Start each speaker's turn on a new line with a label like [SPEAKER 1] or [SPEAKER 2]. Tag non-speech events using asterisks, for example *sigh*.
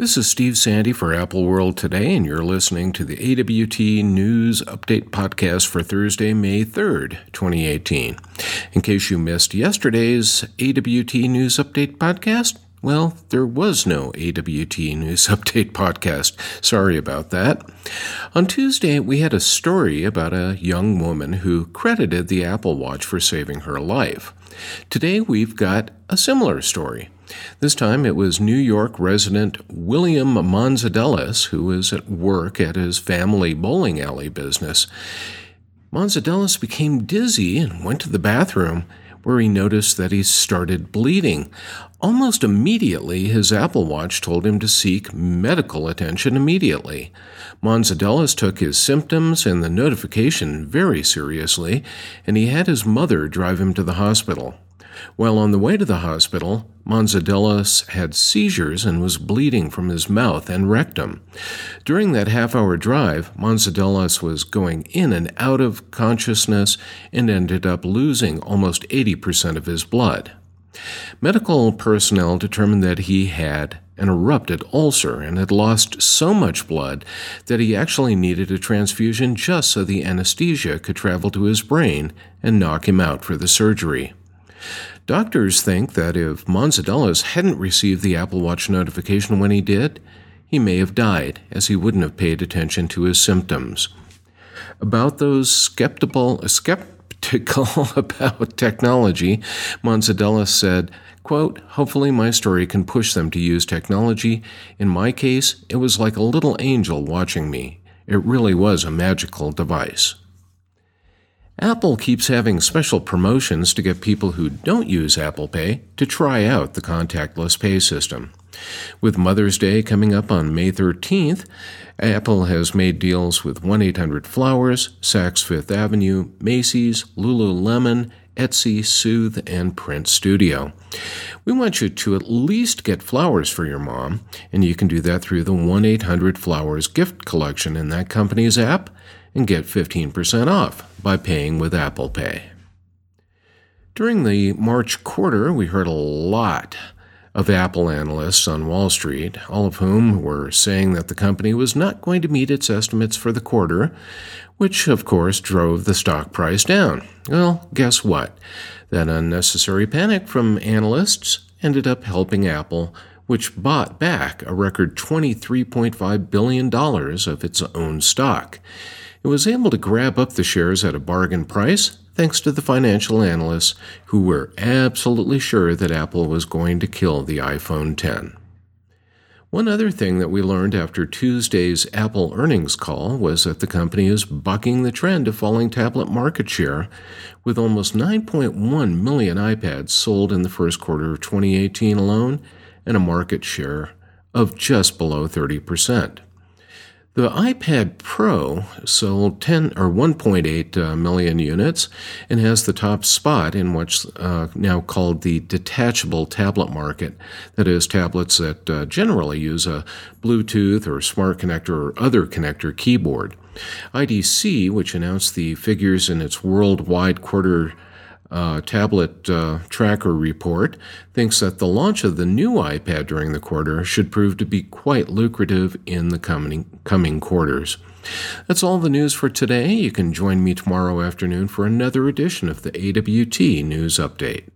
[SPEAKER 1] This is Steve Sande for Apple World Today, and you're listening to the AWT News Update Podcast for Thursday, May 3rd, 2018. In case you missed yesterday's AWT News Update Podcast, well, there was no AWT News *laughs* Update podcast. Sorry about that. On Tuesday, we had a story about a young woman who credited the Apple Watch for saving her life. Today, we've got a similar story. This time it was New York resident William Monzidelis who was at work at his family bowling alley business. Monzidelis became dizzy and went to the bathroom, where he noticed that he started bleeding. Almost immediately, his Apple Watch told him to seek medical attention immediately. Monzidelis took his symptoms and the notification very seriously, and he had his mother drive him to the hospital. While on the way to the hospital, Monzidelis had seizures and was bleeding from his mouth and rectum. During that half hour drive, Monzidelis was going in and out of consciousness and ended up losing almost 80% of his blood. Medical personnel determined that he had an erupted ulcer and had lost so much blood that he actually needed a transfusion just so the anesthesia could travel to his brain and knock him out for the surgery. Doctors think that if Monzidelis hadn't received the Apple Watch notification when he did, he may have died, as he wouldn't have paid attention to his symptoms. About those skeptical, skeptical *laughs* about technology, Monzidelis said, quote, Hopefully my story can push them to use technology. In my case, it was like a little angel watching me. It really was a magical device. Apple keeps having special promotions to get people who don't use Apple Pay to try out the contactless pay system. With Mother's Day coming up on May 13th, Apple has made deals with 1 800 Flowers, Saks Fifth Avenue, Macy's, Lululemon, Etsy, Soothe, and Print Studio. We want you to at least get flowers for your mom, and you can do that through the 1 800 Flowers gift collection in that company's app and get 15% off by paying with Apple Pay. During the March quarter, we heard a lot of Apple analysts on Wall Street, all of whom were saying that the company was not going to meet its estimates for the quarter, which of course drove the stock price down. Well, guess what? That unnecessary panic from analysts ended up helping Apple, which bought back a record $23.5 billion of its own stock. It was able to grab up the shares at a bargain price thanks to the financial analysts who were absolutely sure that Apple was going to kill the iPhone 10. One other thing that we learned after Tuesday's Apple earnings call was that the company is bucking the trend of falling tablet market share, with almost 9.1 million iPads sold in the first quarter of 2018 alone and a market share of just below 30%. The iPad Pro sold 10 or 1.8 uh, million units and has the top spot in what's uh, now called the detachable tablet market. That is, tablets that uh, generally use a Bluetooth or smart connector or other connector keyboard. IDC, which announced the figures in its worldwide quarter uh, tablet uh, tracker report thinks that the launch of the new iPad during the quarter should prove to be quite lucrative in the coming, coming quarters. That's all the news for today. You can join me tomorrow afternoon for another edition of the AWT News Update.